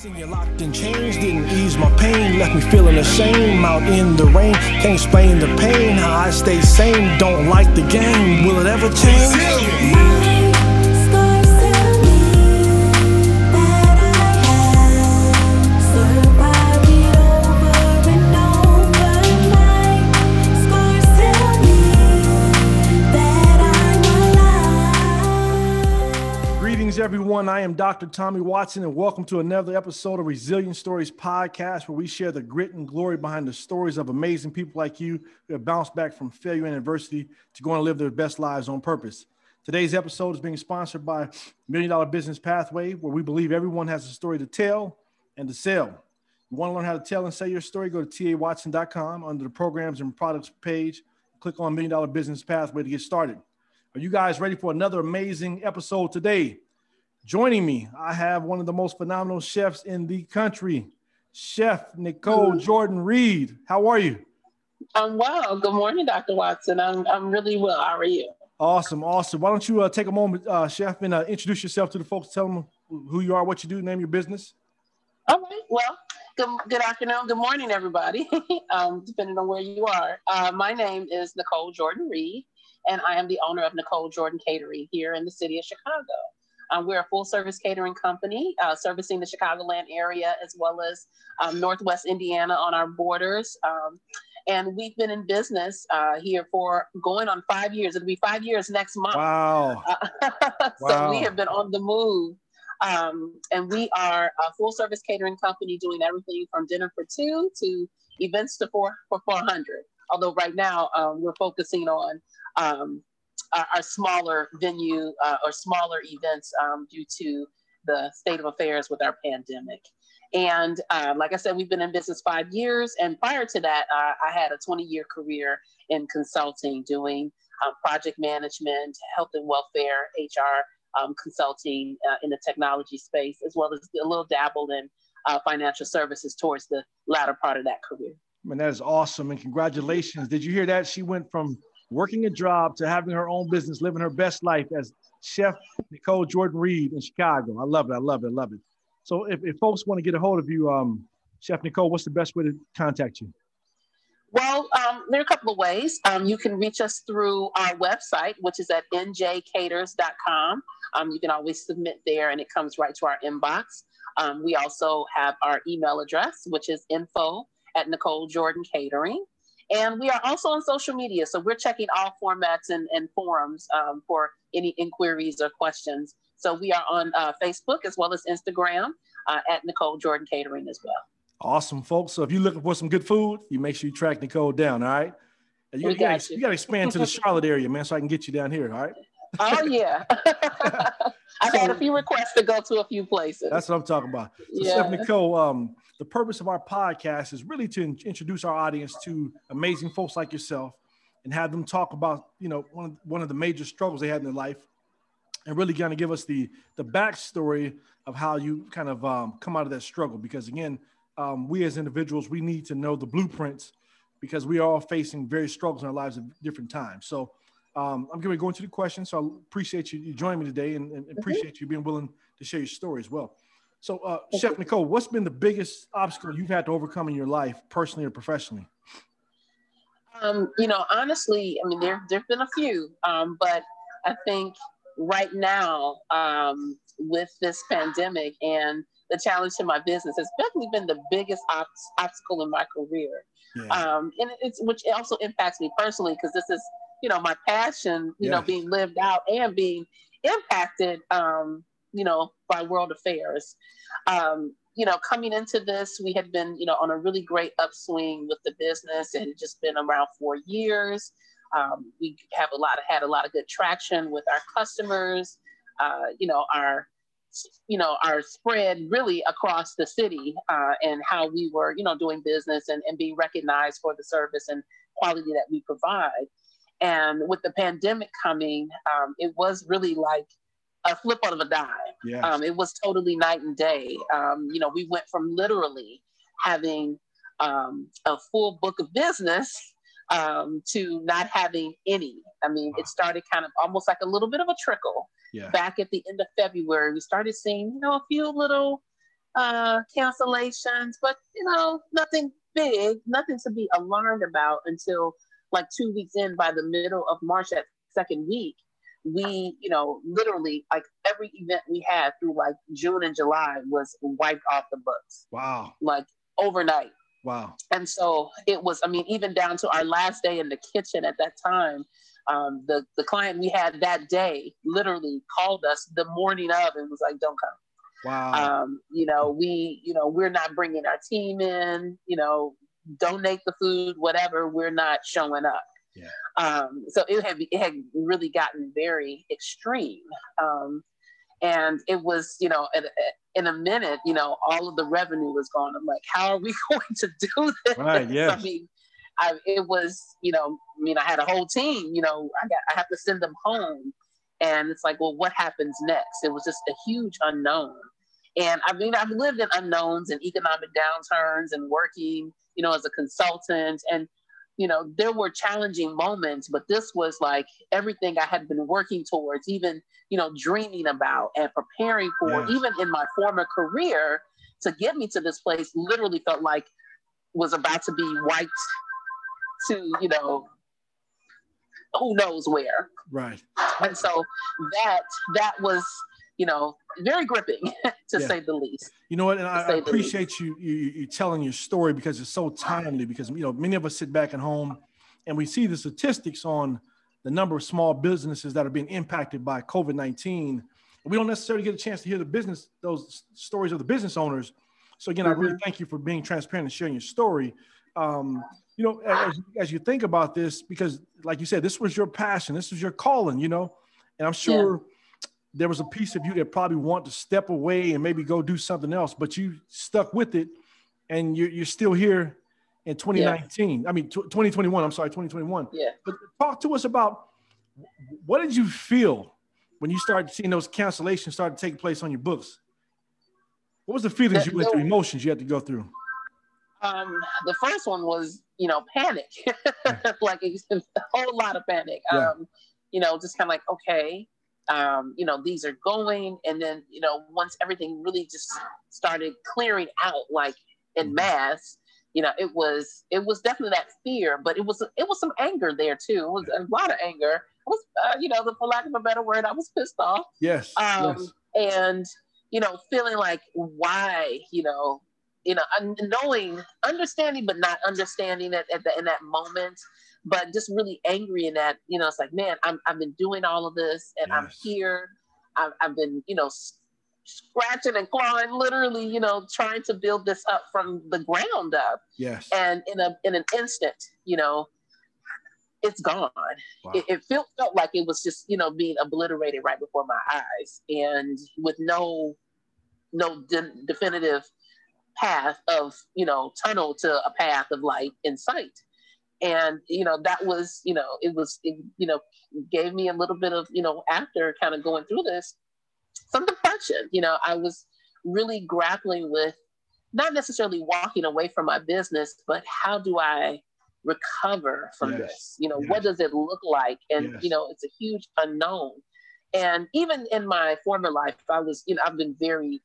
Singing locked in chains didn't ease my pain, left me feeling ashamed out in the rain. Can't explain the pain, how I stay sane. Don't like the game, will it ever change? Everyone. I am Dr. Tommy Watson, and welcome to another episode of Resilient Stories Podcast, where we share the grit and glory behind the stories of amazing people like you who have bounced back from failure and adversity to go and live their best lives on purpose. Today's episode is being sponsored by Million Dollar Business Pathway, where we believe everyone has a story to tell and to sell. You want to learn how to tell and say your story? Go to tawatson.com under the programs and products page. Click on Million Dollar Business Pathway to get started. Are you guys ready for another amazing episode today? Joining me, I have one of the most phenomenal chefs in the country, Chef Nicole Jordan Reed. How are you? I'm well. Good morning, Dr. Watson. I'm, I'm really well. How are you? Awesome, awesome. Why don't you uh, take a moment, uh, Chef, and uh, introduce yourself to the folks. Tell them who you are, what you do, name your business. All right. Well, good, good afternoon, good morning, everybody, um, depending on where you are. Uh, my name is Nicole Jordan Reed, and I am the owner of Nicole Jordan Catering here in the city of Chicago. Um, we're a full service catering company uh, servicing the Chicagoland area as well as um, Northwest Indiana on our borders. Um, and we've been in business uh, here for going on five years. It'll be five years next month. Wow. Uh, so Wow. we have been on the move. Um, and we are a full service catering company doing everything from dinner for two to events to four for 400. Although right now um, we're focusing on um, our, smaller venue uh, or smaller events um, due to the state of affairs with our pandemic. And uh, like I said, we've been in business five years. And prior to that, uh, I had a 20 year career in consulting, doing um, project management, health and welfare, HR um, consulting uh, in the technology space, as well as a little dabble in uh, financial services towards the latter part of that career. Man, that is awesome. And congratulations. Did you hear that? She went from working a job to having her own business, living her best life as Chef Nicole Jordan Reed in Chicago. I love it. I love it. I love it. So if, if folks want to get a hold of you, um, Chef Nicole, what's the best way to contact you? Well, um, there are a couple of ways. Um, you can reach us through our website, which is at njcaters.com. Um, you can always submit there and it comes right to our inbox. Um, we also have our email address, which is info at Nicole Jordan Catering. And we are also on social media. So we're checking all formats and, and forums um, for any inquiries or questions. So we are on uh, Facebook as well as Instagram uh, at Nicole Jordan Catering as well. Awesome, folks. So if you're looking for some good food, you make sure you track Nicole down. All right. And You, We you you. you gotta expand to the Charlotte area, man, so I can get you down here. All right. Oh yeah. I've had a few requests to go to a few places. That's what I'm talking about. So, Yeah. Chef Nicole, um, the purpose of our podcast is really to in- introduce our audience to amazing folks like yourself and have them talk about, you know, one of, one of the major struggles they had in their life and really kind of give us the, the backstory of how you kind of um, come out of that struggle. Because again, um, we as individuals, we need to know the blueprints because we are all facing various struggles in our lives at different times. So um, I'm going to go into the questions. So I appreciate you, you joining me today and, and appreciate you being willing to share your story as well. So, uh, Chef Nicole, what's been the biggest obstacle you've had to overcome in your life, personally or professionally? Um, you know, honestly, I mean, there there've been a few, um, but I think right now um, with this pandemic and the challenge to my business has definitely been the biggest ob- obstacle in my career. Yeah. um, and it's which also impacts me personally because this is you know my passion you know being lived out and being impacted um, you know by world affairs. Um, you know coming into this we had been you know on a really great upswing with the business had just been around four years. Um, we have a lot of had a lot of good traction with our customers uh, you know our you know our spread really across the city uh, and how we were you know doing business and, and being recognized for the service and quality that we provide. And with the pandemic coming um, it was really like a flip out of a dime yeah. um, it was totally night and day. Um, you know, we went from literally having um, a full book of business um, to not having any. I mean, Wow. it started kind of almost like a little bit of a trickle. Yeah. Back at the end of February, we started seeing, you know, a few little uh, cancellations, but you know, nothing big, nothing to be alarmed about until like two weeks in by the middle of March, that second week, we, you know, literally like every event we had through like June and July was wiped off the books. Wow. Like overnight. Wow. And so it was, I mean, even down to our last day in the kitchen at that time, um, the, the client we had that day literally called us the morning of and was like, don't come. Wow. Um, you know, we, you know, we're not bringing our team in, you know, donate the food, whatever, we're not showing up. Yeah. Um, so it had, it had really gotten very extreme. Um, and it was, you know, at, in a minute, you know, all of the revenue was gone. I'm like, how are we going to do this? Right. Yeah. I mean, I, it was, you know, I mean, I had a whole team, you know, I got, I have to send them home. And it's like, well, what happens next? It was just a huge unknown. And I mean, I've lived in unknowns and economic downturns and working, you know, as a consultant. And, you know, there were challenging moments, but this was like everything I had been working towards, even, you know, dreaming about and preparing for, even in my former career to get me to this place, literally felt like was about to be wiped to, you know, who knows where. Right. And so that that was, you know, very gripping to Yeah. say the least. You know what? And I, I say the least. appreciate you, you you telling your story because it's so timely. Because you know many of us sit back at home and we see the statistics on the number of small businesses that are being impacted by COVID nineteen. We don't necessarily get a chance to hear the business those stories of the business owners. So again, I really thank you for being transparent and sharing your story. Um, you know, as, as you think about this, because like you said, this was your passion, this was your calling. You know, and I'm sure there was a piece of you that probably want to step away and maybe go do something else, but you stuck with it and you're, you're still here in 2019. I mean, tw 2021. I'm sorry, 2021. Yeah. But talk to us about what did you feel when you started seeing those cancellations start to take place on your books? What was the feelings you went through, emotions you had to go through? Um, the first one was, you know, panic, like a whole lot of panic. Yeah. Um, you know, just kind of like, okay, um, you know, these are going, and then, you know, once everything really just started clearing out, like in Mhm. mass, you know, it was it was definitely that fear, but it was it was some anger there too. It was a lot of anger. It was, uh, you know, the, for lack of a better word, I was pissed off Yes. um, yes. and you know feeling like why you know you know knowing understanding but not understanding it at the, in that moment but just really angry in that you know it's like man I'm, i've been doing all of this and i'm here. I've, I've been you know scratching and clawing literally you know trying to build this up from the ground up. Yes. and in a in an instant you know it's gone. Wow. it, it felt felt like it was just you know being obliterated right before my eyes and with no no de- definitive path of you know tunnel to a path of light in sight and you know that was you know it was it, you know gave me a little bit of you know after kind of going through this some depression you know i was really grappling with not necessarily walking away from my business but how do i recover from Yes. this you know Yes. what does it look like and Yes. you know it's a huge unknown and even in my former life i was you know i've been very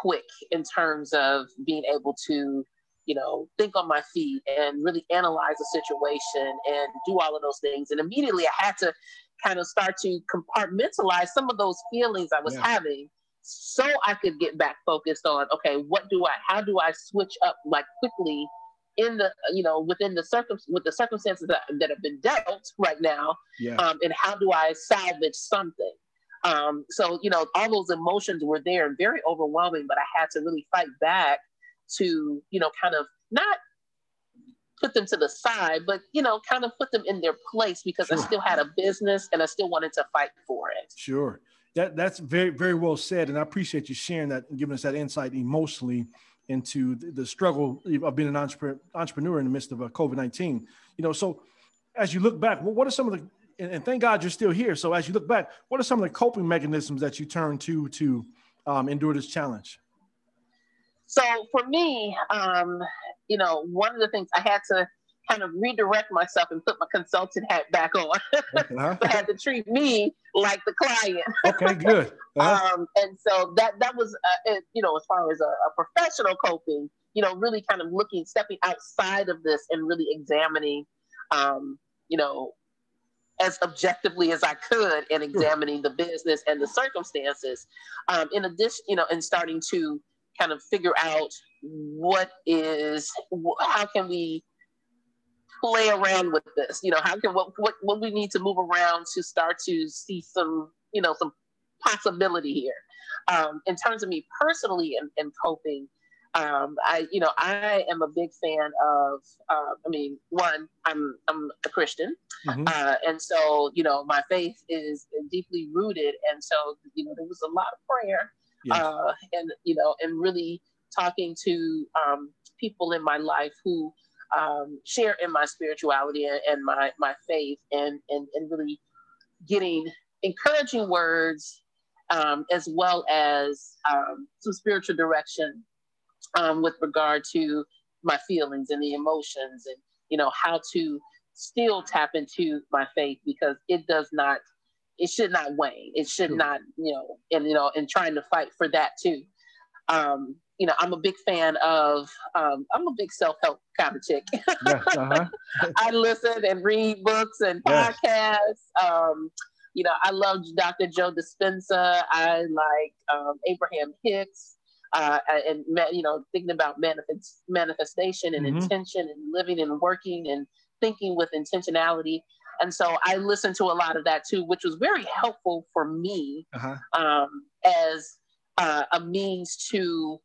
quick in terms of being able to you know think on my feet and really analyze the situation and do all of those things and immediately i had to kind of start to compartmentalize some of those feelings i was Yeah. having so i could get back focused on okay what do i how do i switch up like quickly in the you know within the circum with the circumstances that, that have been dealt right now Yeah. um, and how do I salvage something? Um, so you know, all those emotions were there and very overwhelming, but I had to really fight back to you know, kind of not put them to the side, but you know, kind of put them in their place because I still had a business and I still wanted to fight for it. Sure. That that's very very well said, and I appreciate you sharing that and giving us that insight emotionally into the, the struggle of being an entrepreneur, entrepreneur in the midst of uh, COVID nineteen. You know, so as you look back, what what are some of the and, and thank God you're still here. So as you look back, what are some of the coping mechanisms that you turn to to um, endure this challenge? So for me, um, you know, one of the things I had to kind of redirect myself and put my consultant hat back on. Uh-huh. I had to treat me like the client. okay, good. Uh-huh. Um, and so that that was, uh, you know, as far as a, a, professional coping, you know, really kind of looking, stepping outside of this and really examining, um, you know, as objectively as I could in examining the business and the circumstances. Um, in addition, you know, and starting to kind of figure out what is, how can we play around with this? You know, how can what what what we need to move around to start to see some you know some possibility here. Um, in terms of me personally and, and coping, um, I you know I am a big fan of. Uh, I mean, one, I'm I'm a Christian, mm-hmm. uh, and so you know my faith is deeply rooted, and so you know there was a lot of prayer, yes. uh, and you know, and really talking to um, people in my life who um, share in my spirituality and, and, my my faith, and and and really getting encouraging words um, as well as um, some spiritual direction um, with regard to my feelings and the emotions, and you know how to still tap into my faith because it does not it should not wane it should sure. not you know and you know and trying to fight for that too um you know, I'm a big fan of, um, I'm a big self help kind of chick. Yes, uh-huh. I listen and read books and podcasts. Yes. Um, you know, I love Dr. Joe Dispenza. I like um, Abraham Hicks. Uh, and you know, thinking about manifest, manifestation and mm-hmm. intention and living and working and thinking with intentionality. And so I listened to a lot of that too, which was very helpful for me uh-huh. um, as uh, a means to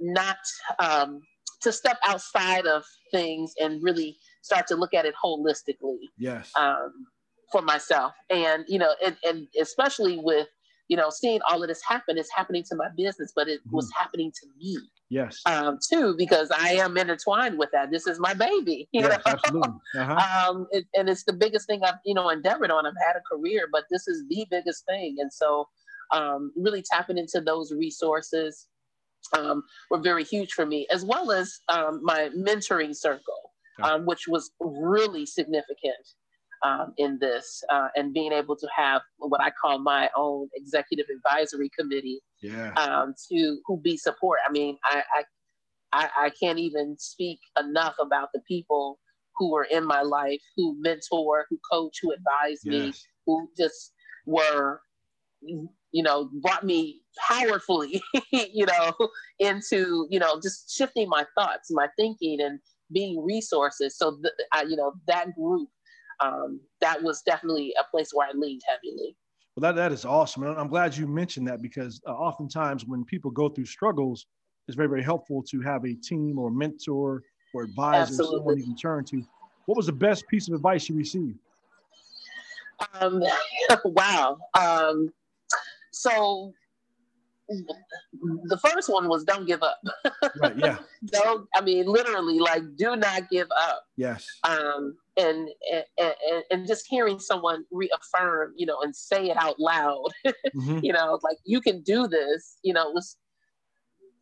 not um, to step outside of things and really start to look at it holistically. Yes. Um, for myself, and you know, and, and especially with you know seeing all of this happen, it's happening to my business, but it mm. was happening to me. Yes. Um, too, because I am intertwined with that. This is my baby. You yes, know? absolutely. Uh-huh. Um, it, and it's the biggest thing I've you know endeavored on. I've had a career, but this is the biggest thing, and so um, really tapping into those resources um, were very huge for me, as well as um, my mentoring circle, um, which was really significant um, in this, uh, and being able to have what I call my own executive advisory committee yeah. Um, to who be support. I mean, I, I I, can't even speak enough about the people who were in my life, who mentor, who coach, who advised yes. me, who just were you know, brought me powerfully, you know, into, you know, just shifting my thoughts, my thinking, and being resources. So, th- I, you know, that group, um, that was definitely a place where I leaned heavily. Well, that, that is awesome. And I'm glad you mentioned that because uh, oftentimes when people go through struggles, it's very, very helpful to have a team or mentor or advisor, Absolutely. someone you can turn to. What was the best piece of advice you received? Um, wow. Um, so the first one was don't give up. right, yeah. don't I mean literally like do not give up. Yes. Um and and, and, and just hearing someone reaffirm, you know, and say it out loud, mm-hmm. you know, like you can do this, you know, was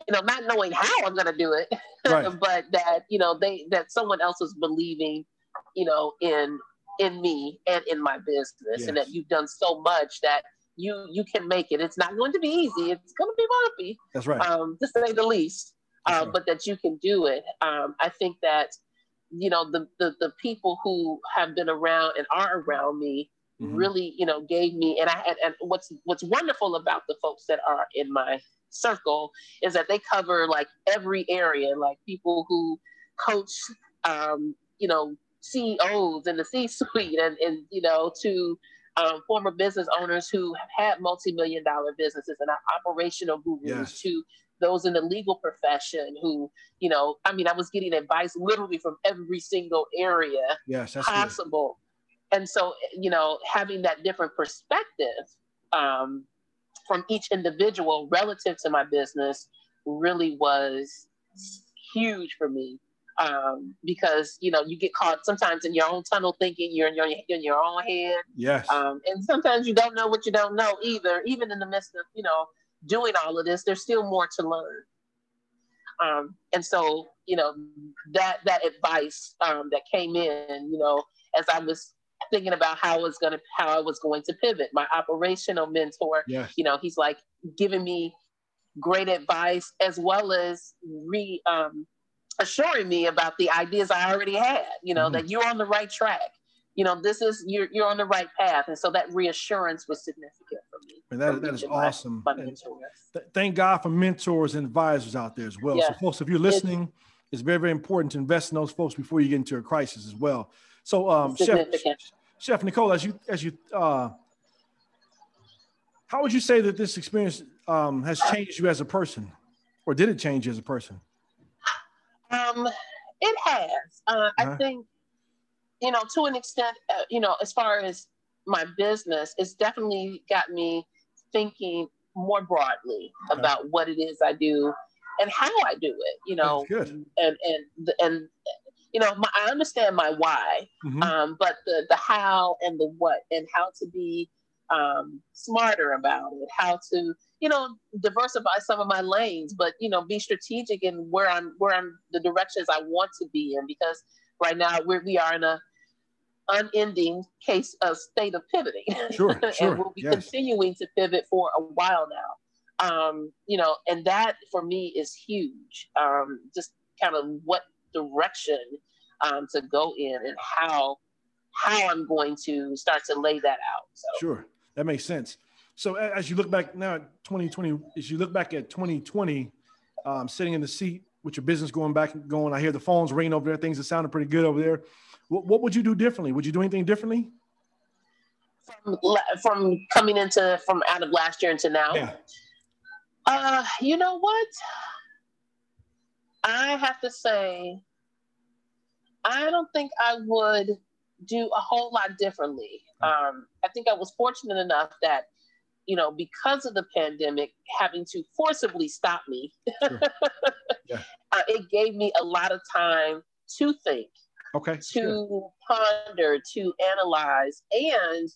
you know, not knowing how I'm gonna do it, right. but that, you know, they that someone else is believing, you know, in in me and in my business yes. and that you've done so much that you you can make it. It's not going to be easy. It's going to be bumpy. That's right. Um, to say the least. Uh, right. But that you can do it. Um, I think that you know the, the the people who have been around and are around me mm-hmm. really you know gave me and I and, and what's what's wonderful about the folks that are in my circle is that they cover like every area like people who coach um, you know CEOs in the C-suite and, and you know to um, former business owners who have had multi-million dollar businesses and are operational gurus yes. to those in the legal profession who, you know, I mean, I was getting advice literally from every single area yes, possible. Good. And so, you know, having that different perspective um, from each individual relative to my business really was huge for me um, because you know you get caught sometimes in your own tunnel thinking you're in your in your own head. Yes. Um, and sometimes you don't know what you don't know either. Even in the midst of you know doing all of this, there's still more to learn. Um, and so, you know, that that advice um, that came in, you know, as I was thinking about how I was gonna how I was going to pivot, my operational mentor, yes. you know, he's like giving me great advice as well as re um, assuring me about the ideas I already had, you know, mm-hmm. that you're on the right track. You know, this is you're you're on the right path. And so that reassurance was significant for me. And that, that is awesome. My, my th- thank God for mentors and advisors out there as well. Yeah. So folks, if you're listening, it's, it's, very, very important to invest in those folks before you get into a crisis as well. So um Chef, Chef Nicole, as you as you uh how would you say that this experience um, has changed you as a person, or did it change you as a person? Um, it has. Uh, uh-huh. I think, you know, to an extent, uh, you know, as far as my business, it's definitely got me thinking more broadly okay. about what it is I do and how I do it. You know, and and and you know, my, I understand my why, mm-hmm. um, but the the how and the what and how to be um, smarter about it, how to, you know, diversify some of my lanes, but you know, be strategic in where I'm, where I'm, the directions I want to be in. Because right now we're, we are in a unending case of state of pivoting, sure, sure. and we'll be yes. continuing to pivot for a while now. Um, you know, and that for me is huge. Um, just kind of what direction um, to go in and how how I'm going to start to lay that out. So. Sure. That makes sense. So as you look back now at 2020, as you look back at 2020, um, sitting in the seat with your business going back and going, I hear the phones ringing over there. Things are sounding pretty good over there. What, what would you do differently? Would you do anything differently? From, from coming into from out of last year into now. Yeah. Uh, you know what? I have to say, I don't think I would do a whole lot differently. Um, I think I was fortunate enough that, you know, because of the pandemic having to forcibly stop me, sure. yeah. uh, it gave me a lot of time to think, okay, to sure. ponder, to analyze, and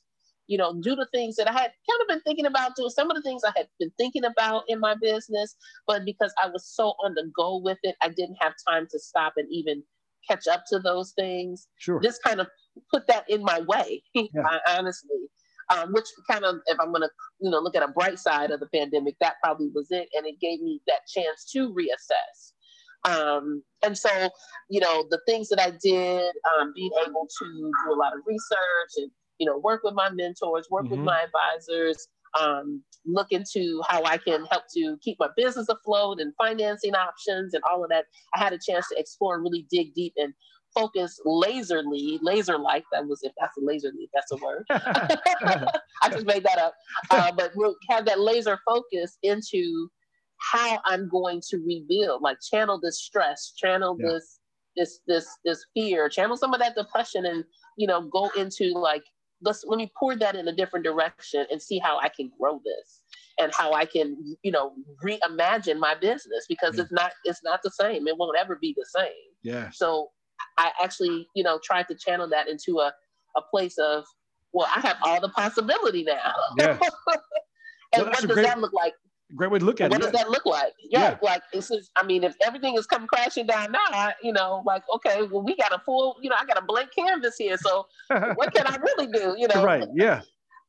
you know, do the things that I had kind of been thinking about doing. Some of the things I had been thinking about in my business, but because I was so on the go with it, I didn't have time to stop and even catch up to those things. Sure. This kind of put that in my way, yeah. honestly. Um, which kind of, if I'm going to, you know, look at a bright side of the pandemic, that probably was it, and it gave me that chance to reassess. Um, and so, you know, the things that I did, um, being able to do a lot of research and you know, work with my mentors, work mm-hmm. with my advisors, um, look into how I can help to keep my business afloat and financing options and all of that. I had a chance to explore and really dig deep and focus laserly, laser like. That was if that's a laserly, that's a word. I just made that up. Uh, but we'll have that laser focus into how I'm going to rebuild, like channel this stress, channel yeah. this this this this fear, channel some of that depression, and you know go into like let's let me pour that in a different direction and see how I can grow this and how I can, you know, reimagine my business because yeah. it's not it's not the same. It won't ever be the same. Yeah. So I actually, you know, tried to channel that into a, a place of, well, I have all the possibility now. Yes. and well, what does great, that look like? Great way to look at what it. What does that look like? Yeah, yeah. like this is. I mean, if everything is coming crashing down now, I, you know, like okay, well, we got a full, you know, I got a blank canvas here. So what can I really do? You know, right? Yeah,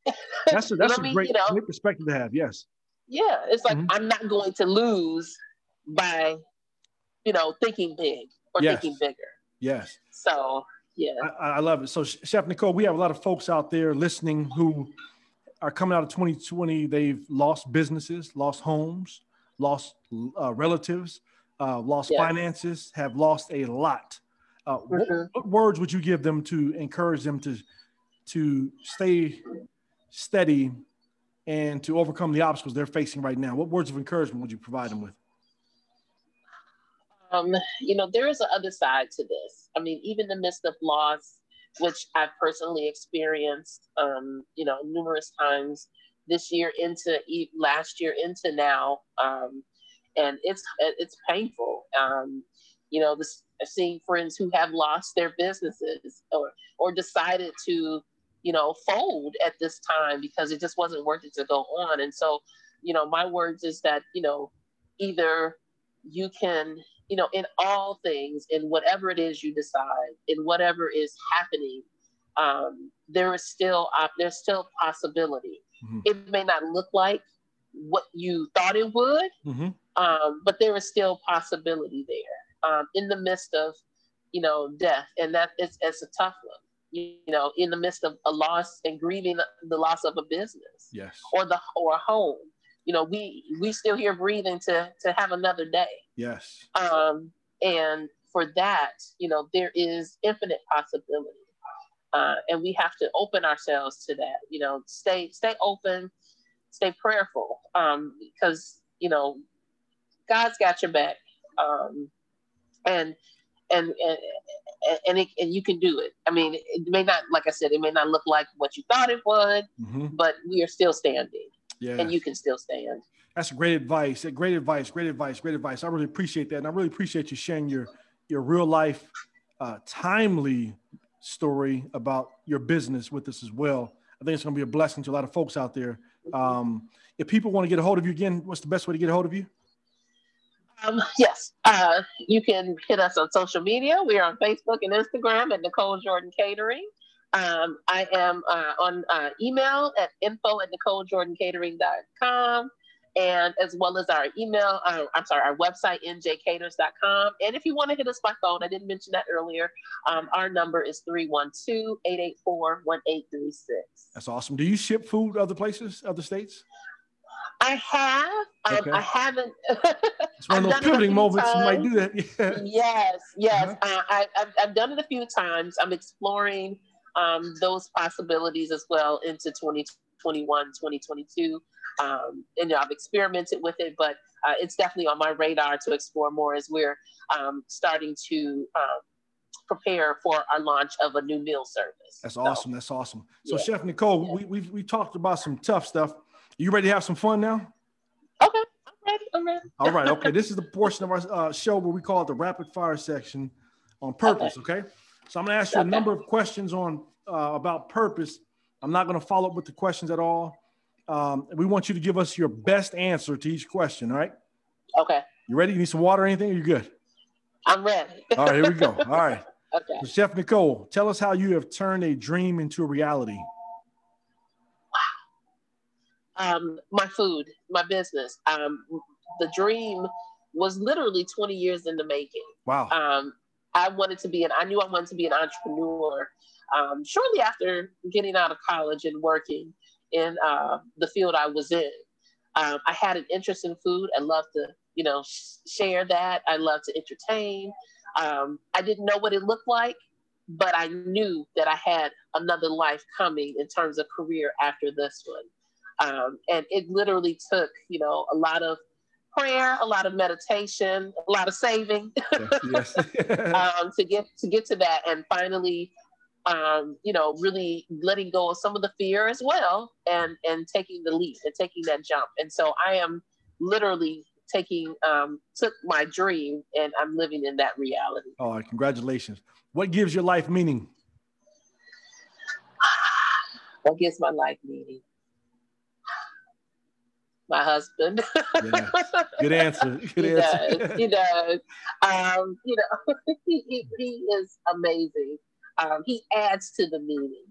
that's a, that's a great, you know, great perspective to have. Yes. Yeah, it's like mm-hmm. I'm not going to lose by, you know, thinking big or yes. thinking bigger. Yes. So yeah, I, I, love it. So Chef Nicole, we have a lot of folks out there listening who are coming out of 2020. They've lost businesses, lost homes, lost uh, relatives, uh, lost finances, have lost a lot. Uh, mm-hmm. what, what, words would you give them to encourage them to to stay steady and to overcome the obstacles they're facing right now? What words of encouragement would you provide them with? Um, you know, there is an other side to this. I mean, even the midst of loss, which I've personally experienced, um, you know, numerous times this year into last year into now, um, and it's it's painful. Um, you know, this seeing friends who have lost their businesses or or decided to, you know, fold at this time because it just wasn't worth it to go on. And so, you know, my words is that you know, either you can, you know, in all things, in whatever it is you decide, in whatever is happening, um, there is still there's still possibility. Mm-hmm. It may not look like what you thought it would, mm-hmm. um, but there is still possibility there um, in the midst of, you know, death, and that is it's a tough one. You, you know, in the midst of a loss and grieving the loss of a business, yes, or the or a home, you know, we we still here breathing to to have another day. Yes. Um, and for that, you know, there is infinite possibility. Uh, and we have to open ourselves to that. You know, stay stay open, stay prayerful, um, because you know, God's got your back, um, and and and and, it, and you can do it. I mean, it may not, like I said, it may not look like what you thought it would, mm-hmm. but we are still standing yeah. and you can still stand. That's great advice. Great advice. Great advice. Great advice. I really appreciate that, and I really appreciate you sharing your your real life, uh, timely story about your business with us as well. I think it's going to be a blessing to a lot of folks out there. Um, if people want to get a hold of you again, what's the best way to get a hold of you? Um, yes, uh, you can hit us on social media. We are on Facebook and Instagram at Nicole Jordan Catering. Um, I am uh, on uh, email at info at NicoleJordanCatering.com and as well as our email, uh, I'm sorry, our website, njcaters.com. And if you want to hit us by phone, I didn't mention that earlier, um, our number is 312 884 1836. That's awesome. Do you ship food other places, other states? I have. Okay. I haven't. it's one of those pivoting moments times. you might do that. Yeah. Yes, yes. Uh-huh. Uh, I, I've, I've done it a few times. I'm exploring um, those possibilities as well into 2021, 2022. Um, and I've experimented with it, but uh, it's definitely on my radar to explore more as we're um, starting to um, prepare for our launch of a new meal service. That's awesome. So, That's awesome. So, yeah. Chef Nicole, yeah. we, we we talked about some tough stuff. You ready to have some fun now? Okay, I'm ready. I'm ready. All right. Okay. this is the portion of our uh, show where we call it the rapid fire section on purpose. Okay. okay? So I'm going to ask you a number of questions on uh, about purpose. I'm not going to follow up with the questions at all. Um, we want you to give us your best answer to each question. All right. Okay. You ready? You need some water or anything? You're you good? I'm ready. all right. Here we go. All right. Okay. So Chef Nicole, tell us how you have turned a dream into a reality. Wow. Um, my food, my business. Um, the dream was literally 20 years in the making. Wow. Um, I wanted to be an, I knew I wanted to be an entrepreneur um, shortly after getting out of college and working in uh, the field I was in. Um, I had an interest in food. I love to, you know, share that. I love to entertain. Um, I didn't know what it looked like, but I knew that I had another life coming in terms of career after this one. Um, and it literally took, you know, a lot of prayer, a lot of meditation, a lot of saving yes. um, to get to get to that, and finally, um, you know, really letting go of some of the fear as well, and and taking the leap and taking that jump. And so I am literally taking um, took my dream, and I'm living in that reality. Oh, congratulations! What gives your life meaning? what gives my life meaning? My husband. yes. Good answer. Good he answer. does. He does. Um, you know, he, he is amazing. Um, he adds to the meaning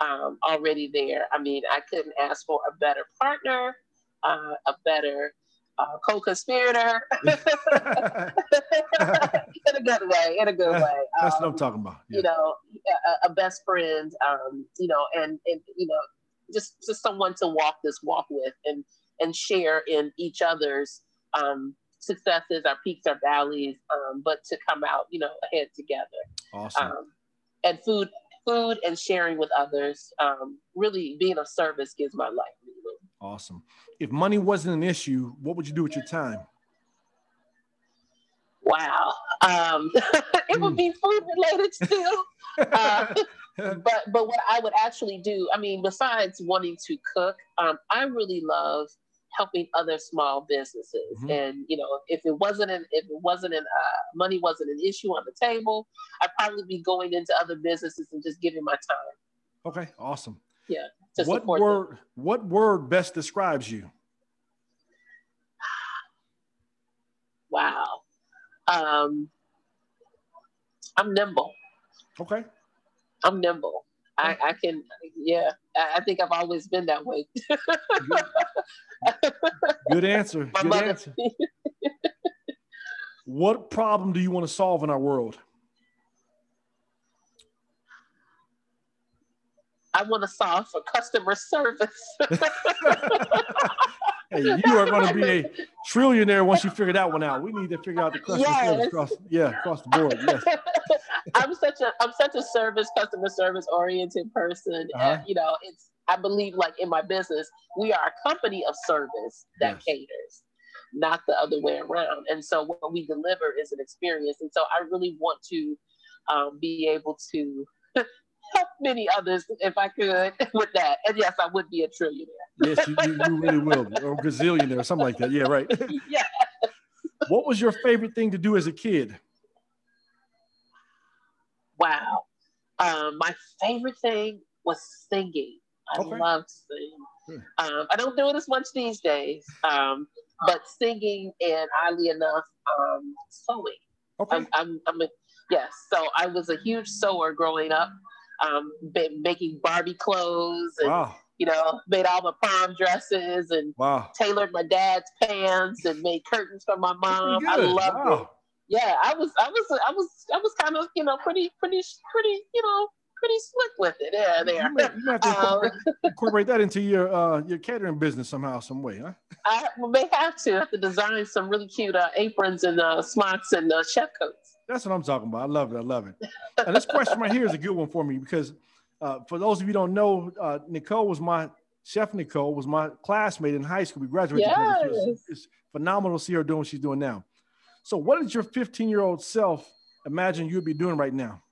um, already there. I mean, I couldn't ask for a better partner, uh, a better uh, co-conspirator in a good way in a good way that's um, what i'm um, talking about yeah. you know a, a best friend um, you know and and you know just just someone to walk this walk with and and share in each other's um, successes, our peaks, our valleys, um, but to come out, you know, ahead together. Awesome. Um, and food, food, and sharing with others, um, really being of service gives my life meaning. Awesome. If money wasn't an issue, what would you do with your time? Wow. Um, it would hmm. be food related still. uh, but but what I would actually do, I mean, besides wanting to cook, um, I really love helping other small businesses. Mm-hmm. And you know, if it wasn't an if it wasn't an uh, money wasn't an issue on the table, I'd probably be going into other businesses and just giving my time. Okay, awesome. Yeah. What word them. what word best describes you? wow. Um, I'm nimble. Okay. I'm nimble. I, I can, yeah, I, think I've always been that way. Good, Good answer. My Good mother. answer. what problem do you want to solve in our world? I want to solve for customer service. hey, you are going to be a trillionaire once you figure that one out. We need to figure out the customer yes. service across, yeah, across the board. Yes. I'm such a I'm such a service customer service oriented person. Uh-huh. And, you know, it's I believe like in my business, we are a company of service that yes. caters, not the other way around. And so what we deliver is an experience. And so I really want to um, be able to many others if I could with that. And yes, I would be a trillionaire. yes, you, you, you, really will, or gazillionaire, or something like that. Yeah, right. yeah. what was your favorite thing to do as a kid? Wow. Um, my favorite thing was singing. I okay. love singing. Hmm. Um, I don't do it as much these days, um, but singing and oddly enough, um, sewing. Okay. I'm, I'm, I'm a, yes. So I was a huge sewer growing up um, making Barbie clothes and wow. you know made all my prom dresses and wow. tailored my dad's pants and made curtains for my mom. I loved wow. it. Yeah, I was, I was, I was, I was kind of, you know, pretty, pretty, pretty, you know, pretty slick with it. Yeah, there. You, may, you have to incorporate, um, incorporate, that into your uh, your catering business somehow, some way, huh? I may have to. I have to design some really cute uh, aprons and uh, smocks and uh, chef coats. That's what I'm talking about. I love it. I love it. And this question right here is a good one for me because uh, for those of you don't know, uh, Nicole was my chef. Nicole was my classmate in high school. We graduated yes. together. It's, it's phenomenal to see her doing what she's doing now. So, what did your 15 year old self imagine you'd be doing right now?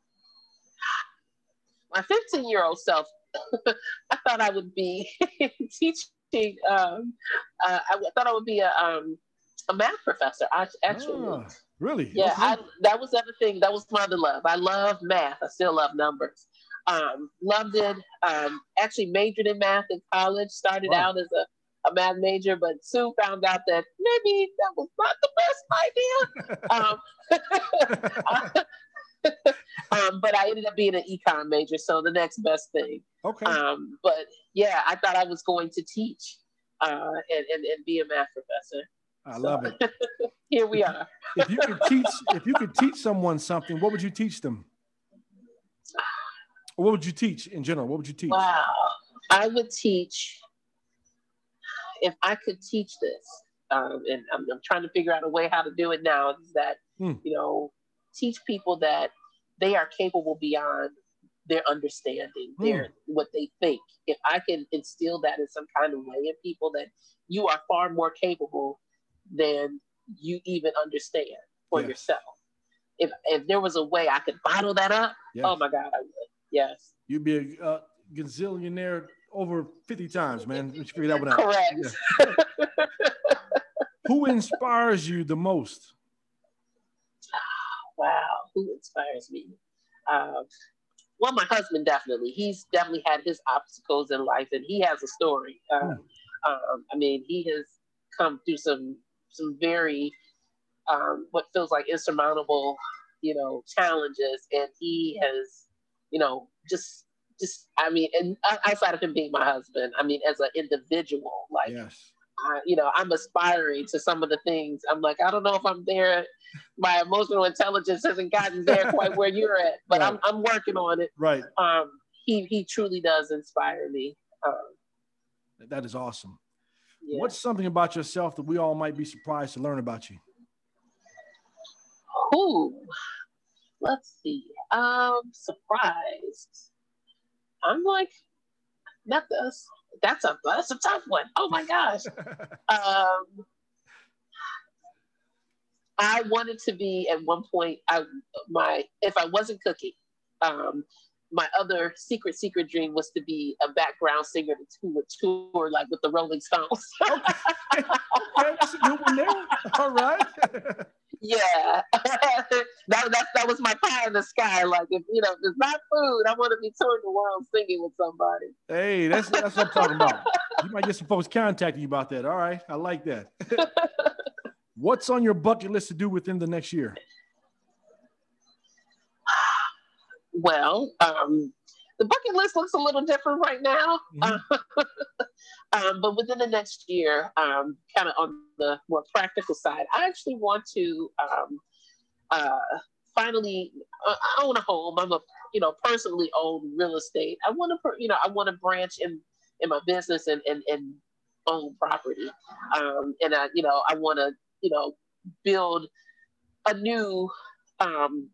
My 15 year old self, I thought I would be teaching. Um, uh, I thought I would be a, um, a math professor. I Actually, ah. Really? Yeah, I, that was the other thing. That was my other love. I love math. I still love numbers. Um, loved it. Um, actually majored in math in college. Started wow. out as a, a math major, but soon found out that maybe that was not the best idea. um, um, but I ended up being an econ major, so the next best thing. Okay. Um, but yeah, I thought I was going to teach uh, and, and, and be a math professor. I so, love it. here we are. if you could teach, if you could teach someone something, what would you teach them? Or what would you teach in general? What would you teach? Wow, I would teach. If I could teach this, um, and I'm, I'm, trying to figure out a way how to do it now, is that hmm. you know, teach people that they are capable beyond their understanding, hmm. their what they think. If I can instill that in some kind of way in people, that you are far more capable than you even understand for yes. yourself. If if there was a way I could bottle that up, yes. oh my God, I would. Yes. You'd be a uh, gazillionaire over 50 times, man. You figure that one out. Correct. Yeah. Who inspires you the most? Wow, who inspires me? Um, well, my husband definitely. He's definitely had his obstacles in life, and he has a story. Um, um, I mean, he has come through some some very um, what feels like insurmountable, you know, challenges, and he has, you know, just just I mean, and outside of him being my husband, I mean, as an individual, like. Yes. I, you know, I'm aspiring to some of the things. I'm like, I don't know if I'm there. My emotional intelligence hasn't gotten there quite where you're at, but right. I'm I'm working on it. Right. Um, he he truly does inspire me. Um, that is awesome. Yeah. What's something about yourself that we all might be surprised to learn about you? Ooh, let's see. Um, surprised. I'm like, not this. That's a that's a tough one. Oh my gosh. um, I wanted to be at one point. I my if I wasn't cooking, um, my other secret, secret dream was to be a background singer who would tour like with the Rolling Stones. okay. okay, that's a one there. All right. yeah, that, that that was my pie in the sky. Like if you know, if it's not food, I want to be touring the world singing with somebody. Hey, that's that's what I'm talking about. You might get some folks contacting you about that. All right, I like that. What's on your bucket list to do within the next year? Well, um, the bucket list looks a little different right now. Mm-hmm. um, but within the next year, um, kind of on the more practical side, I actually want to um, uh, finally uh, own a home. I'm a you know personally own real estate. I want to you know I want to branch in in my business and and, and own property. Um, and I you know I want to you know build a new um,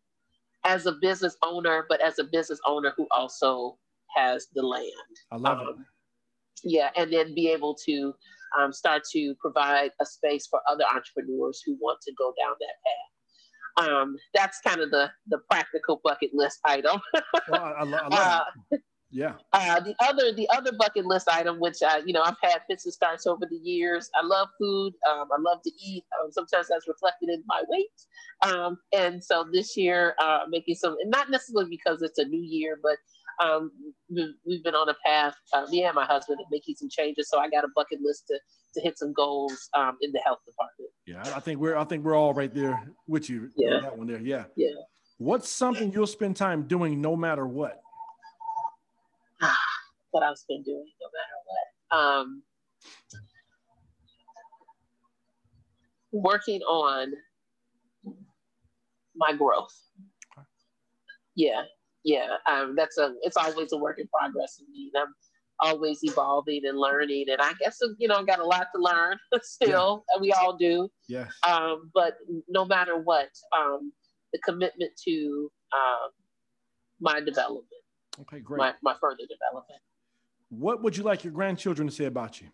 as a business owner, but as a business owner who also has the land. I love um, it. Yeah, and then be able to um, start to provide a space for other entrepreneurs who want to go down that path um, that's kind of the the practical bucket list item. well, I, I, love uh, yeah. Uh, the other the other bucket list item, which I you know I've had fits and starts over the years. I love food. Um, I love to eat. Um, sometimes that's reflected in my weight. Um, and so this year, uh, making some, and not necessarily because it's a new year, but um, we've been on a path, uh, me and my husband, of making some changes. So I got a bucket list to to hit some goals um, in the health department. Yeah, I think we're I think we're all right there with you. Yeah, that one there. Yeah. Yeah. What's something you'll spend time doing no matter what? what I've been doing no matter what. Um, working on my growth. Yeah, yeah. Um, that's a. It's always a work in progress in me. I'm always evolving and learning, and I guess you know, I got a lot to learn still. Yeah. We all do. Yes. Um, but no matter what, um, the commitment to um, my development. Okay, great. My, my further development. What would you like your grandchildren to say about you?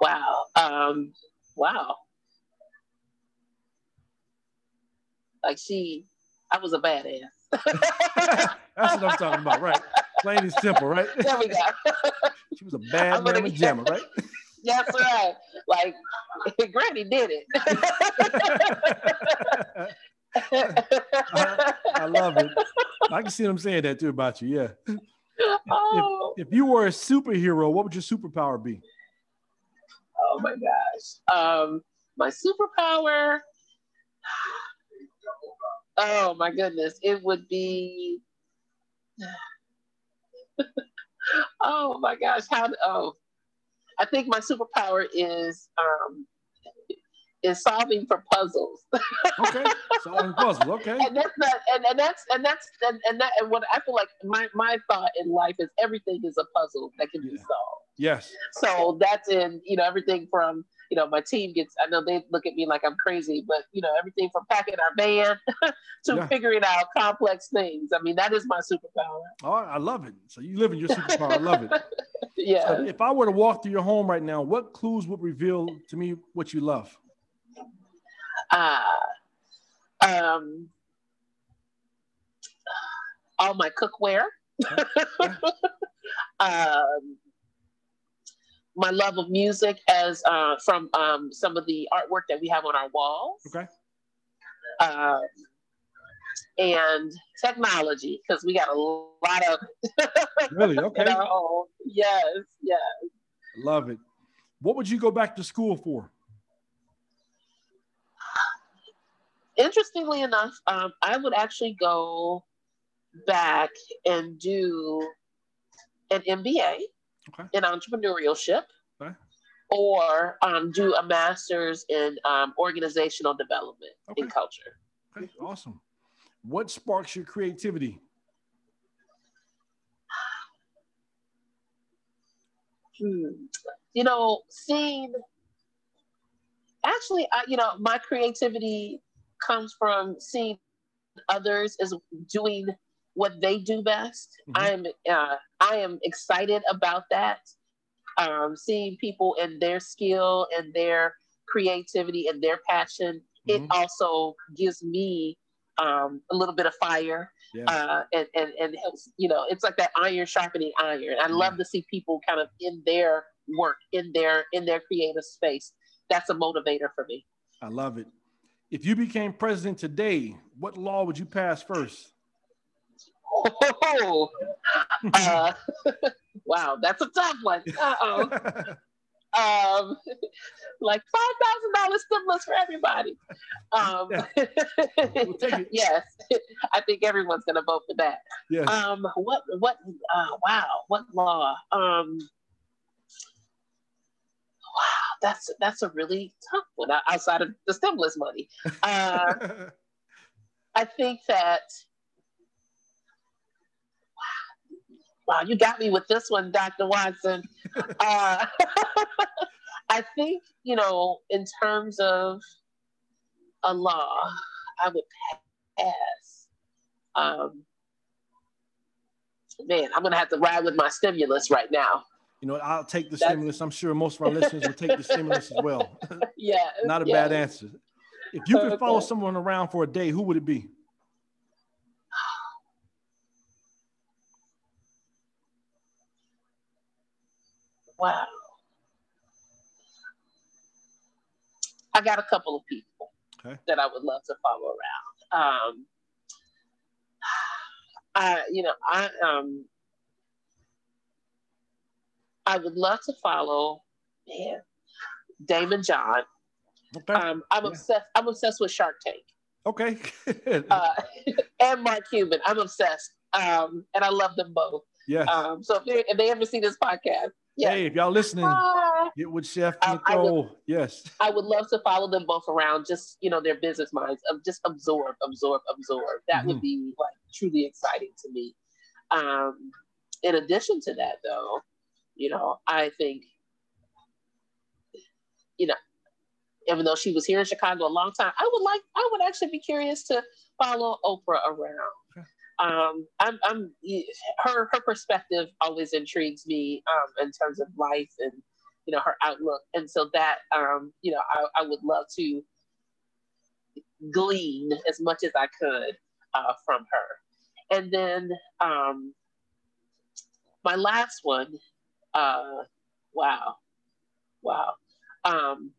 Wow. Um, wow. Like she, I was a badass. That's what I'm talking about, right? Plain and simple, right? There we go. she was a bad mamma jamma, right? That's right. Like Granny did it. I, I, love it. I can see them saying that too about you. Yeah. Oh. If, if, you were a superhero, what would your superpower be? Oh my gosh. Um, my superpower. Oh my goodness. It would be. oh my gosh. How? Oh, I think my superpower is um, is solving for puzzles. okay, solving puzzles. Okay, and that's not, and, and that's and that's and, and that and what I feel like my my thought in life is everything is a puzzle that can yeah. be solved. Yes. So that's in you know everything from you know my team gets. I know they look at me like I'm crazy, but you know everything from packing our van to yeah. figuring out complex things. I mean that is my superpower. Oh, I love it. So you live in your superpower. I love it. yeah. So if I were to walk through your home right now, what clues would reveal to me what you love? Uh, um, all my cookware, um, my love of music as uh, from um, some of the artwork that we have on our walls. Okay. Um, and technology because we got a lot of really okay. Yes, yes. Love it. What would you go back to school for? Interestingly enough, um, I would actually go back and do an MBA okay. in entrepreneurship okay. or um, do a master's in um, organizational development okay. in culture. Okay, awesome. What sparks your creativity? Hmm. You know, seeing actually, I, you know, my creativity comes from seeing others as doing what they do best. Mm-hmm. I'm uh, I am excited about that. Um, seeing people and their skill and their creativity and their passion, mm-hmm. it also gives me um, a little bit of fire. Yeah. Uh, and, and, and helps, you know, it's like that iron sharpening iron. I yeah. love to see people kind of in their work, in their in their creative space. That's a motivator for me. I love it. If you became president today, what law would you pass first? Oh, uh, wow, that's a tough one. Uh oh um, like five thousand dollars stimulus for everybody. Um, we'll yes, I think everyone's going to vote for that. Yes. Um, what? What? Uh, wow! What law? Um, that's that's a really tough one outside of the stimulus money. Uh, I think that. Wow, you got me with this one, Dr. Watson. Uh, I think, you know, in terms of a law, I would pass. Um, man, I'm going to have to ride with my stimulus right now. You know, I'll take the That's... stimulus. I'm sure most of our listeners will take the stimulus as well. yeah. Not a yeah. bad answer. If you could okay. follow someone around for a day, who would it be? Wow. I got a couple of people okay. that I would love to follow around. Um, I, you know, I um, I would love to follow, man, Daymond John. Okay. Um, I'm yeah. obsessed. I'm obsessed with Shark Tank. Okay. uh, and Mark Cuban. I'm obsessed. Um, and I love them both. Yeah. Um, so if they, if they ever see this podcast, yeah. Hey, if y'all listening, uh, get with Chef Nicole. I would, yes. I would love to follow them both around, just you know, their business minds of just absorb, absorb, absorb. That mm-hmm. would be like truly exciting to me. Um, in addition to that, though, you know, I think, you know, even though she was here in Chicago a long time, I would like, I would actually be curious to follow Oprah around. Um, I'm, I'm her her perspective always intrigues me um, in terms of life and you know her outlook, and so that um, you know I, I would love to glean as much as I could uh, from her, and then um, my last one, uh, wow, wow. Um,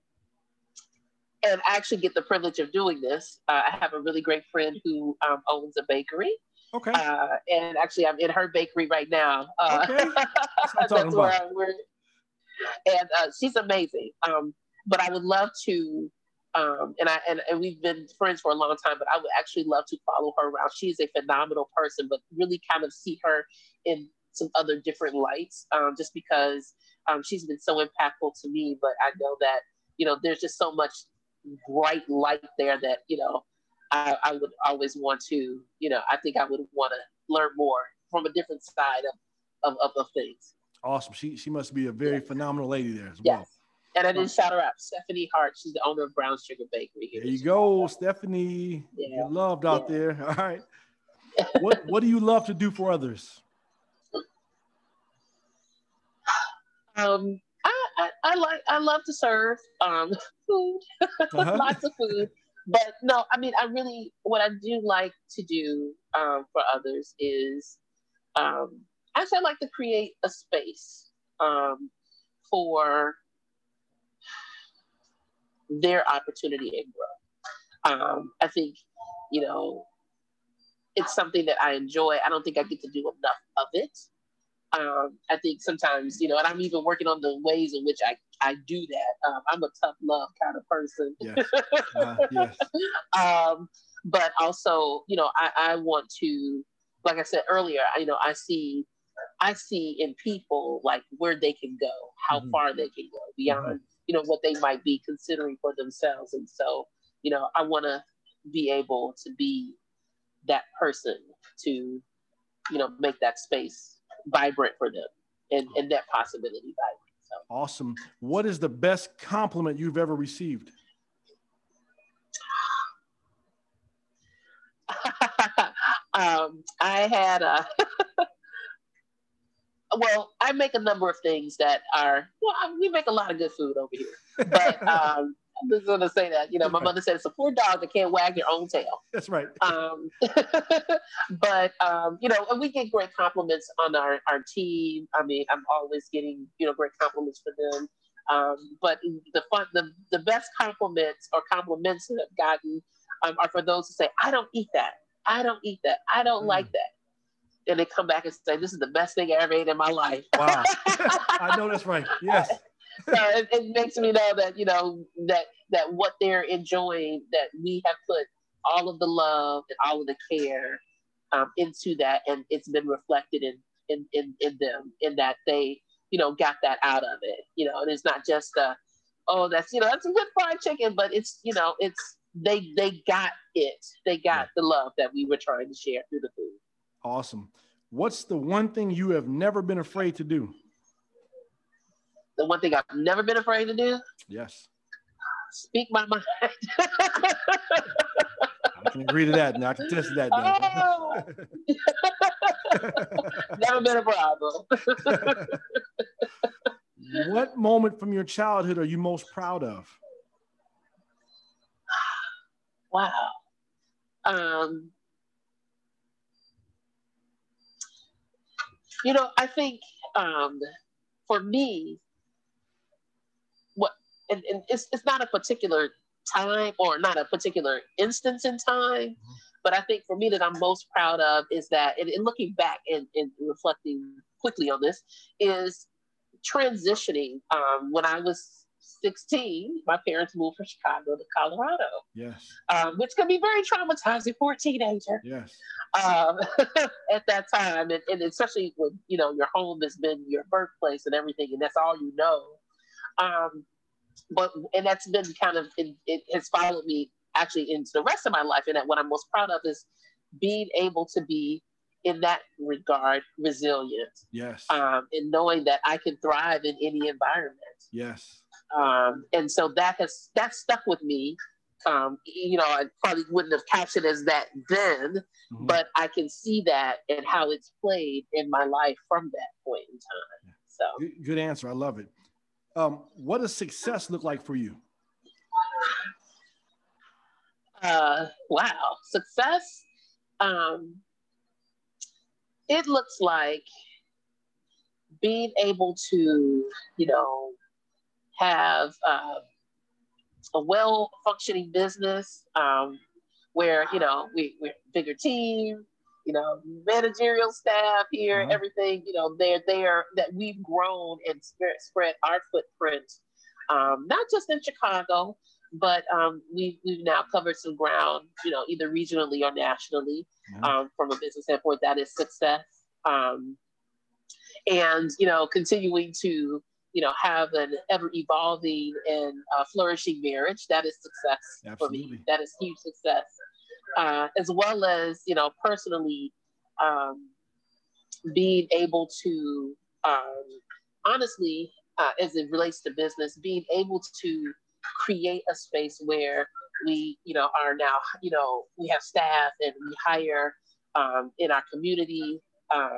and I actually get the privilege of doing this. Uh, I have a really great friend who um, owns a bakery, Okay. Uh, and actually, I'm in her bakery right now. Uh, okay. That's, that's where I'm, and uh, she's amazing. Um, but I would love to, um, and I and, and we've been friends for a long time. But I would actually love to follow her around. She's a phenomenal person, but really kind of see her in some other different lights, um, just because um, she's been so impactful to me. But I know that you know there's just so much bright light there that you know I, I would always want to, you know, I think I would want to learn more from a different side of, of, of, of things. Awesome. She she must be a very yes. phenomenal lady there as yes. well. And I didn't shout her out, Stephanie Hart. She's the owner of Brown Sugar Bakery. Here there you go, Stephanie. Yeah. You're loved out yeah. there. All right. what What do you love to do for others? Um, I, I, I like I love to serve um food, uh-huh. lots of food but no, I mean, I really, what I do like to do um, for others is um, actually, I like to create a space um, for their opportunity and grow. Um, I think, you know, it's something that I enjoy. I don't think I get to do enough of it um, I think sometimes, you know, and I'm even working on the ways in which I, I do that. Um, I'm a tough love kind of person. Yes. Uh, yes. um, but also, you know, I, I want to, like I said earlier, I, you know, I see, I see in people like where they can go, how mm-hmm. far they can go beyond, mm-hmm. you know, what they might be considering for themselves. And so, you know, I want to be able to be that person to, you know, make that space vibrant for them and, and that possibility vibrant. So. Awesome. What is the best compliment you've ever received? um, I had a well, I make a number of things that are well, we make a lot of good food over here, but um, I'm just going to say that. You know, my mother said it's a poor dog that can't wag your own tail. That's right. Um, but um, you know, and we get great compliments on our our team. I mean, I'm always getting you know great compliments for them. Um, but the fun, the the best compliments or compliments that I've gotten um, are for those who say, "I don't eat that. I don't eat that. I don't mm. like that." And they come back and say, "This is the best thing I ever ate in my life." Wow, I know that's right. Yes so it, it, makes me know that you know that that what they're enjoying, that we have put all of the love and all of the care um, into that, and it's been reflected in, in in in them, in that they you know got that out of it. You know, and it's not just a oh that's you know that's a good fried chicken, but it's you know it's they they got it. They got the love that we were trying to share through the food. Awesome. What's the one thing you have never been afraid to do? The one thing I've never been afraid to do? Yes. Speak my mind. I can agree to that. Now I can test that. Oh. never been a problem. what moment from your childhood are you most proud of? Wow. Um, you know, I think um, for me, and, and it's it's not a particular time or not a particular instance in time, mm-hmm. but I think for me that I'm most proud of is that, and, and looking back and, and, reflecting quickly on this, is transitioning. Um, when I was 16, my parents moved from Chicago to Colorado. Yes. Um, which can be very traumatizing for a teenager. Yes. Um, at that time, and, and, especially when you know your home has been your birthplace and everything, and that's all you know. Um, but and that's been kind of it, it has followed me actually into the rest of my life. And that what I'm most proud of is being able to be in that regard resilient. Yes. Um, and knowing that I can thrive in any environment. Yes. Um, and so that has that stuck with me. Um, you know, I probably wouldn't have captured as that then, mm-hmm. but I can see that and how it's played in my life from that point in time. So good, good answer. I love it. Um, what does success look like for you? Uh, wow, success. Um, it looks like being able to, you know, have uh, a well functioning business um, where, you know, we, we're a bigger team, you know, managerial staff here, uh-huh. everything, you know, they're there that we've grown and spread, our footprint, um, not just in Chicago, but um, we've, we've now covered some ground, you know, either regionally or nationally uh-huh. from a business standpoint. That is success. Um, and, you know, continuing to you know, have an ever evolving and uh, flourishing marriage. That is success Absolutely. for me. That is huge success. Uh, as well as, you know, personally um, being able to, um, honestly, uh, as it relates to business, being able to create a space where we, you know, are now, you know, we have staff and we hire um, in our community uh,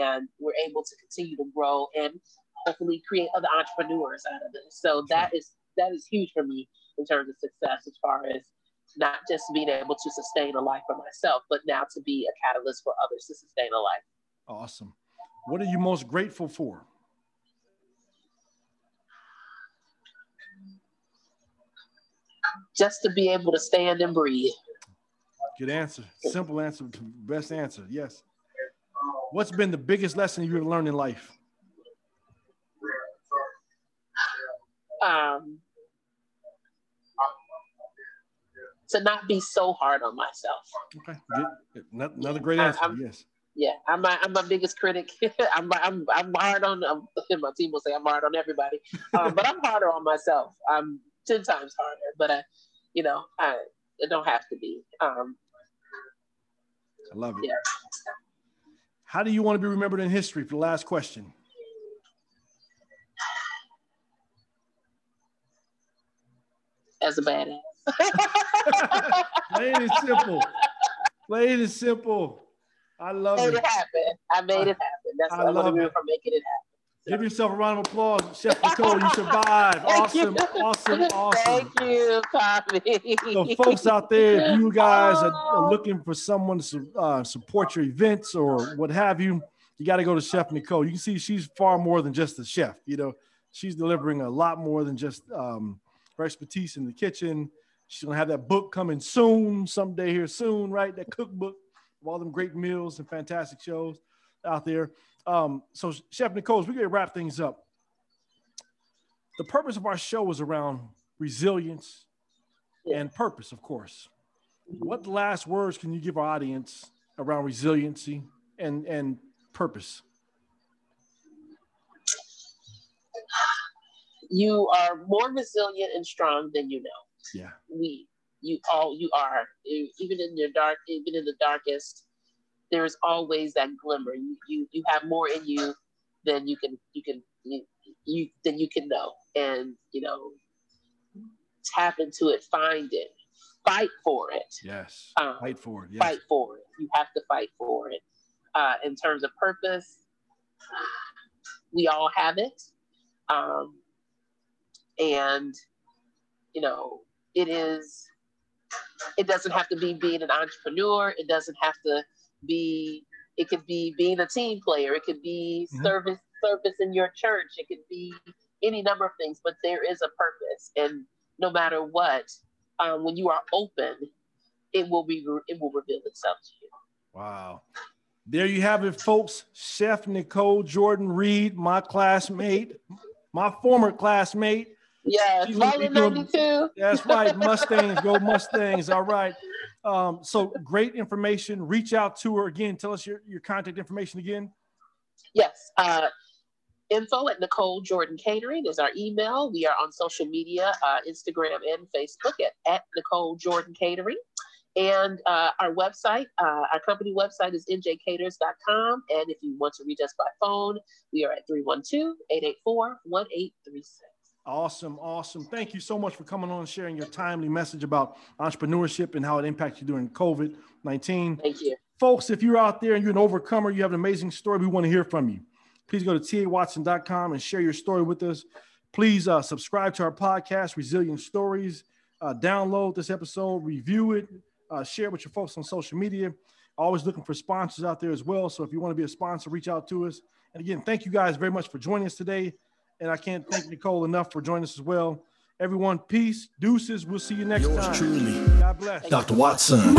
and we're able to continue to grow and hopefully create other entrepreneurs out of this. So that is that is huge for me in terms of success as far as not just being able to sustain a life for myself, but now to be a catalyst for others to sustain a life. Awesome. What are you most grateful for? Just to be able to stand and breathe. Good answer. Simple answer. Best answer. Yes. What's been the biggest lesson you've learned in life? um, to not be so hard on myself. Okay, another great answer. I'm, yes. Yeah, I'm my, I'm my biggest critic. I'm, I'm I'm hard on. Um, my team will say I'm hard on everybody, um, but I'm harder on myself. I'm ten times harder. But I, you know, I it don't have to be. Um, I love it. Yeah. How do you want to be remembered in history? For the last question. as a badass. Plain and simple. Plain and simple. I love made it. it happen. I made it happen. That's I what love I'm for making it happen. Give yourself a round of applause, Chef Nicole. You survived. awesome, awesome, awesome. Thank you, Tommy. So, folks out there, if you guys are, are looking for someone to uh, support your events or what have you, you got to go to Chef Nicole. You can see she's far more than just a chef. You know, she's delivering a lot more than just um, her expertise in the kitchen. She's gonna have that book coming soon, someday here soon, right? That cookbook of all them great meals and fantastic shows out there. Um, so Chef Nicole, we're gonna wrap things up. the purpose of our show is around resilience yeah. and purpose, of course. What last words can you give our audience around resiliency and, and purpose? You are more resilient and strong than you know. Yeah. We, you all, you are. Even in your dark, even in the darkest, there's always that glimmer. You, you, you have more in you than you can, you can, you, you than you can know, and you know, tap into it, find it, fight for it. Yes. Um, fight for it. Yes. Fight for it. You have to fight for it. Uh, in terms of purpose, we all have it. Um, and, you know, it is, it doesn't have to be being an entrepreneur. It doesn't have to be, it could be being a team player. It could be mm-hmm. service, service in your church. It could be any number of things, but there is a purpose. And no matter what, um, when you are open, it will be it will reveal itself to you. Wow. There you have it, folks. Chef Nicole Jordan Reed, my classmate, my former classmate. Yeah, Marlin 92. That's right. Mustangs, go Mustangs. All right. Um, so great information. Reach out to her again. Tell us your, your contact information again. Yes. Uh, info at Nicole Jordan Catering is our email. We are on social media, uh, Instagram and Facebook at, at Nicole Jordan Catering. And uh, our website, uh, our company website is njcaters.com. And if you want to reach us by phone, we are at 312 884 1836. Awesome, awesome. Thank you so much for coming on and sharing your timely message about entrepreneurship and how it impacts you during COVID 19. Thank you. Folks, if you're out there and you're an overcomer, you have an amazing story, we want to hear from you. Please go to tawatson.com and share your story with us. Please uh, subscribe to our podcast, Resilient Stories. Uh, download this episode, review it, uh, share it with your folks on social media. Always looking for sponsors out there as well. So if you want to be a sponsor, reach out to us. And again, thank you guys very much for joining us today. And I can't thank Nicole enough for joining us as well. Everyone, peace, deuces. We'll see you next Yours time. truly. God bless. Dr. Watson.